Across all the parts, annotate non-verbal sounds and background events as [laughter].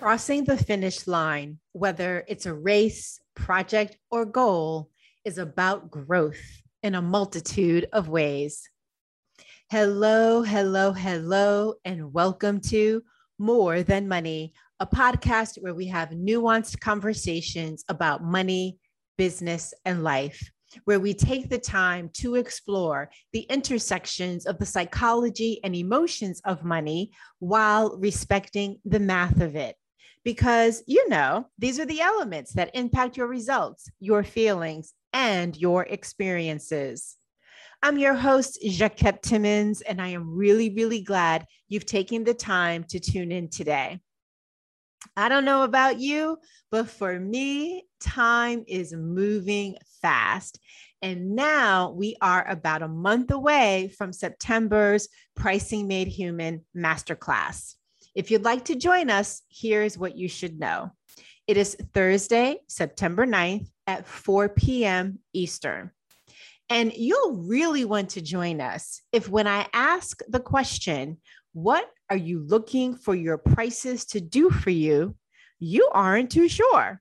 Crossing the finish line, whether it's a race, project, or goal, is about growth in a multitude of ways. Hello, hello, hello, and welcome to More Than Money, a podcast where we have nuanced conversations about money, business, and life where we take the time to explore the intersections of the psychology and emotions of money while respecting the math of it. Because, you know, these are the elements that impact your results, your feelings, and your experiences. I'm your host, Jacquette Timmons, and I am really, really glad you've taken the time to tune in today. I don't know about you, but for me, time is moving fast. And now we are about a month away from September's Pricing Made Human Masterclass. If you'd like to join us, here's what you should know it is Thursday, September 9th at 4 p.m. Eastern. And you'll really want to join us if, when I ask the question, What are you looking for your prices to do for you? you aren't too sure.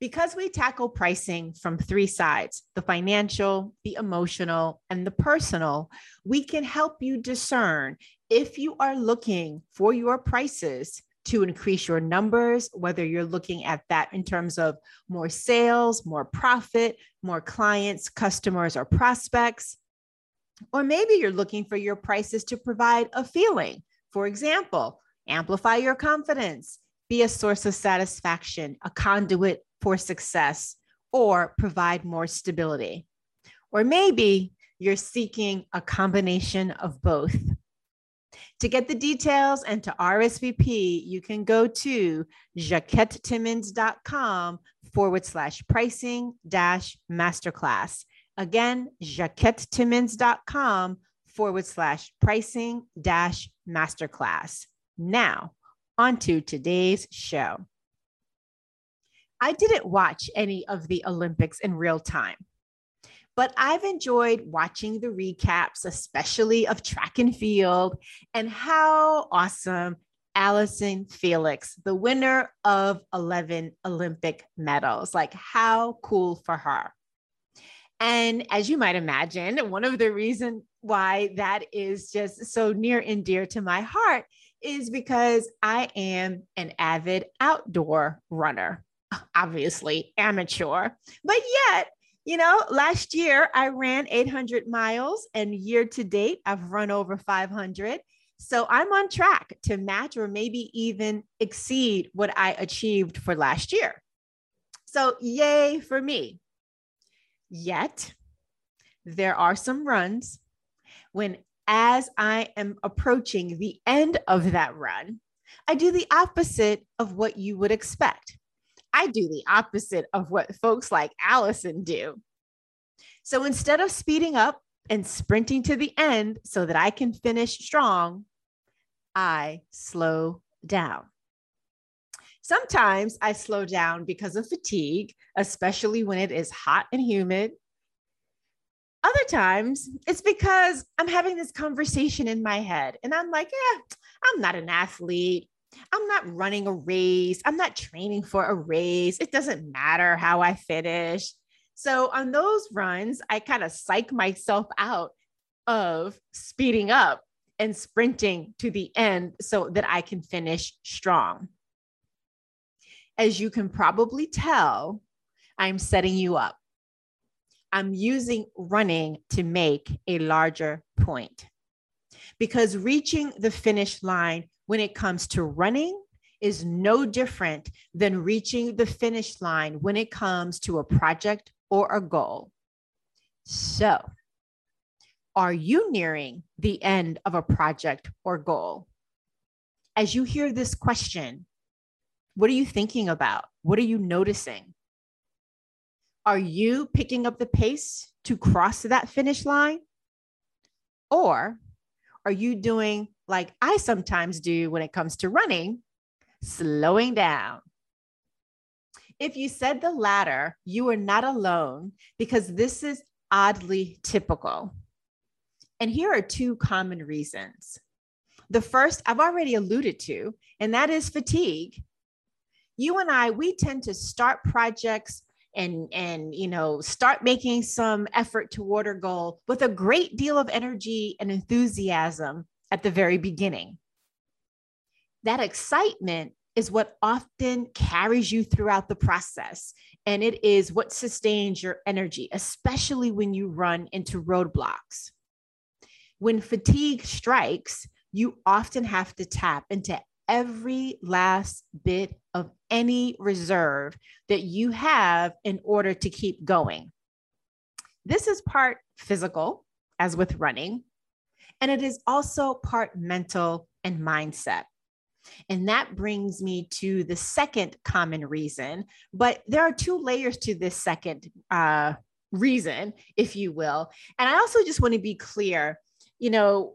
Because we tackle pricing from three sides the financial, the emotional, and the personal we can help you discern if you are looking for your prices to increase your numbers, whether you're looking at that in terms of more sales, more profit, more clients, customers, or prospects. Or maybe you're looking for your prices to provide a feeling. For example, amplify your confidence, be a source of satisfaction, a conduit for success, or provide more stability. Or maybe you're seeking a combination of both. To get the details and to RSVP, you can go to jacquettetimmons.com forward slash pricing dash masterclass. Again, jacquettetimmons.com forward slash pricing dash masterclass. Now, on to today's show. I didn't watch any of the Olympics in real time, but I've enjoyed watching the recaps, especially of track and field, and how awesome Allyson Felix, the winner of 11 Olympic medals. Like, how cool for her. And as you might imagine, one of the reasons why that is just so near and dear to my heart is because I am an avid outdoor runner obviously amateur, but yet, you know, last year I ran 800 miles and year to date I've run over 500. So I'm on track to match or maybe even exceed what I achieved for last year. So, yay for me. Yet, there are some runs when, as I am approaching the end of that run, I do the opposite of what you would expect. I do the opposite of what folks like Allyson do. So instead of speeding up and sprinting to the end so that I can finish strong, I slow down. Sometimes I slow down because of fatigue, especially when it is hot and humid. Other times it's because I'm having this conversation in my head and I'm like, yeah, I'm not an athlete. I'm not running a race. I'm not training for a race. It doesn't matter how I finish. So on those runs, I kind of psych myself out of speeding up and sprinting to the end so that I can finish strong. As you can probably tell, I'm setting you up. I'm using running to make a larger point because reaching the finish line when it comes to running is no different than reaching the finish line when it comes to a project or a goal. So, are you nearing the end of a project or goal? As you hear this question, what are you thinking about? What are you noticing? Are you picking up the pace to cross that finish line? Or are you doing like I sometimes do when it comes to running, slowing down. If you said the latter, you are not alone because this is oddly typical. And here are two common reasons. The first I've already alluded to, and that is fatigue. You and I, we tend to start projects and and you know start making some effort toward a goal with a great deal of energy and enthusiasm at the very beginning. That excitement is what often carries you throughout the process and it is what sustains your energy especially when you run into roadblocks. When fatigue strikes you often have to tap into every last bit of any reserve that you have in order to keep going. This is part physical, as with running, and it is also part mental and mindset. And that brings me to the second common reason, but there are two layers to this second uh, reason, if you will. And I also just want to be clear you know,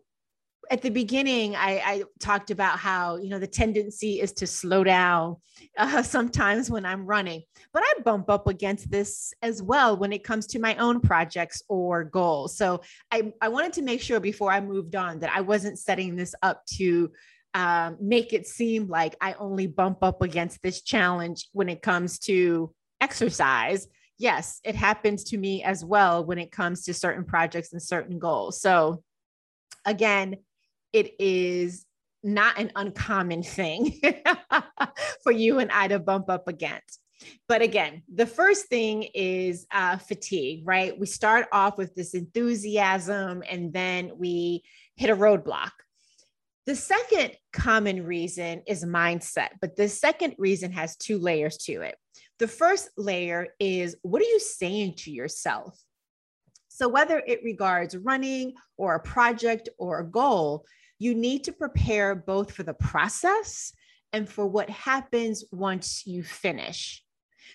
at the beginning, I, I, talked about how, you know, the tendency is to slow down [laughs] uh, sometimes when I'm running, but I bump up against this as well when it comes to my own projects or goals. So I, I wanted to make sure before I moved on that I wasn't setting this up to um, make it seem like I only bump up against this challenge when it comes to exercise. Yes, it happens to me as well when it comes to certain projects and certain goals. So, again, it is not an uncommon thing [laughs] for you and I to bump up against. But again, the first thing is uh, fatigue, right? We start off with this enthusiasm and then we hit a roadblock. The second common reason is mindset, but the second reason has two layers to it. The first layer is what are you saying to yourself? So, whether it regards running or a project or a goal, you need to prepare both for the process and for what happens once you finish.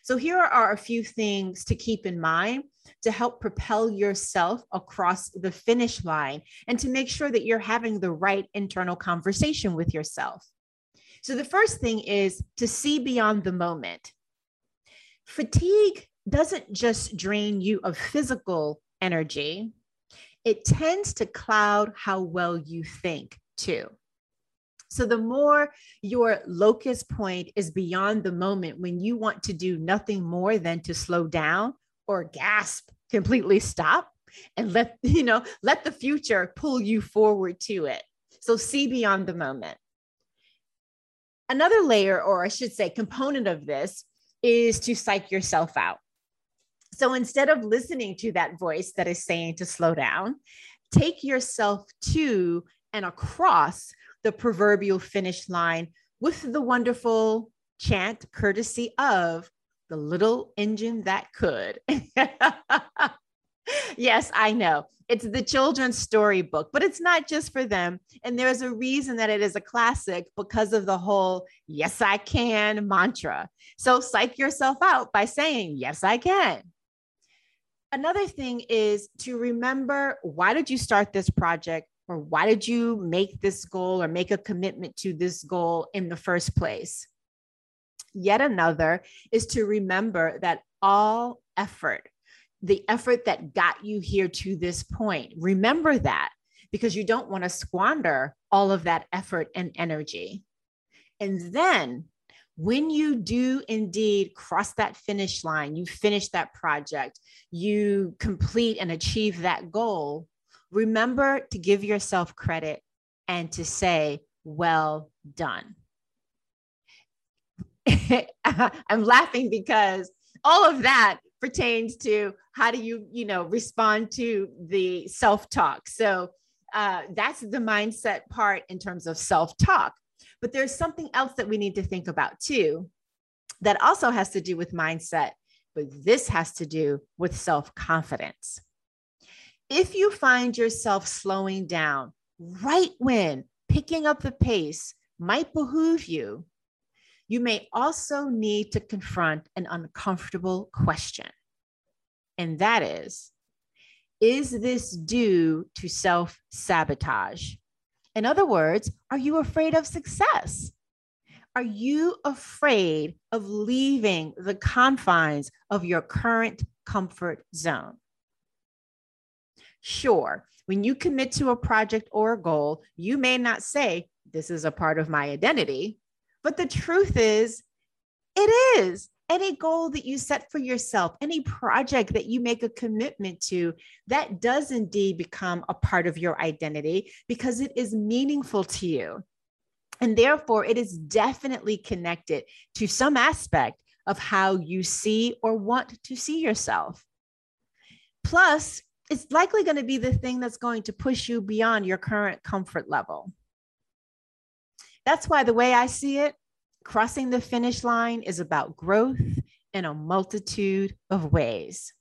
So, here are a few things to keep in mind to help propel yourself across the finish line and to make sure that you're having the right internal conversation with yourself. So, the first thing is to see beyond the moment. Fatigue doesn't just drain you of physical energy, it tends to cloud how well you think too. So, the more your locus point is beyond the moment when you want to do nothing more than to slow down or gasp, completely stop, and let [laughs] you know, let the future pull you forward to it. So, see beyond the moment. Another layer, or I should say, component of this is to psych yourself out. So instead of listening to that voice that is saying to slow down, take yourself to and across the proverbial finish line with the wonderful chant courtesy of the little engine that could. [laughs] yes, I know. It's the children's storybook, but it's not just for them. And there's a reason that it is a classic because of the whole yes, I can mantra. So psych yourself out by saying, yes, I can. Another thing is to remember why did you start this project or why did you make this goal or make a commitment to this goal in the first place? Yet another is to remember that all effort, the effort that got you here to this point, remember that because you don't want to squander all of that effort and energy. And then when you do indeed cross that finish line, you finish that project, you complete and achieve that goal, remember to give yourself credit and to say, well done. [laughs] I'm laughing because all of that pertains to how do you, you know, respond to the self talk. So uh, that's the mindset part in terms of self talk. But there's something else that we need to think about too that also has to do with mindset, but this has to do with self confidence. If you find yourself slowing down right when picking up the pace might behoove you, you may also need to confront an uncomfortable question. And that is Is this due to self sabotage? In other words, are you afraid of success? Are you afraid of leaving the confines of your current comfort zone? Sure, when you commit to a project or a goal, you may not say, this is a part of my identity. But the truth is, it is. Any goal that you set for yourself, any project that you make a commitment to, that does indeed become a part of your identity because it is meaningful to you. And therefore, it is definitely connected to some aspect of how you see or want to see yourself. Plus, it's likely going to be the thing that's going to push you beyond your current comfort level. That's why the way I see it, crossing the finish line is about growth in a multitude of ways.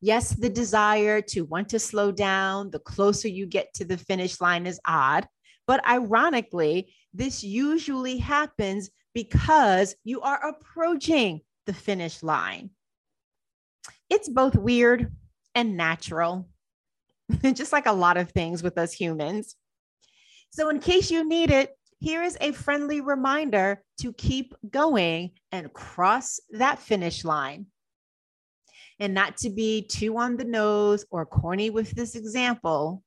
Yes, the desire to want to slow down the closer you get to the finish line is odd, but ironically, this usually happens because you are approaching the finish line. It's both weird and natural, [laughs] just like a lot of things with us humans. So, in case you need it, here is a friendly reminder to keep going and cross that finish line. And not to be too on the nose or corny with this example,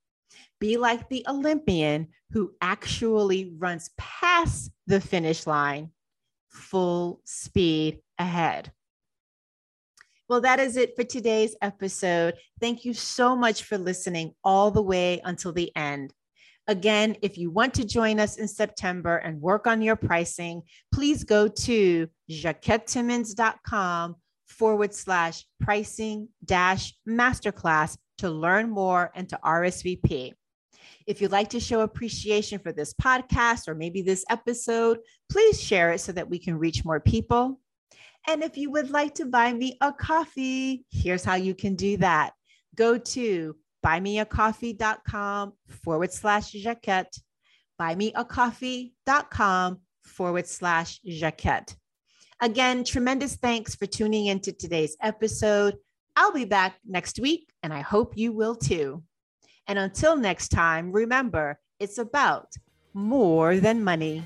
be like the Olympian who actually runs past the finish line full speed ahead. Well, that is it for today's episode. Thank you so much for listening all the way until the end. Again, if you want to join us in September and work on your pricing, please go to jacquettetimmons.com forward slash pricing dash masterclass to learn more and to RSVP. If you'd like to show appreciation for this podcast or maybe this episode, please share it so that we can reach more people. And if you would like to buy me a coffee, here's how you can do that. Go to buymeacoffee.com forward slash Jacquette, buymeacoffee.com forward slash Jacquette. Again, tremendous thanks for tuning into today's episode. I'll be back next week, and I hope you will too. And until next time, remember, it's about more than money.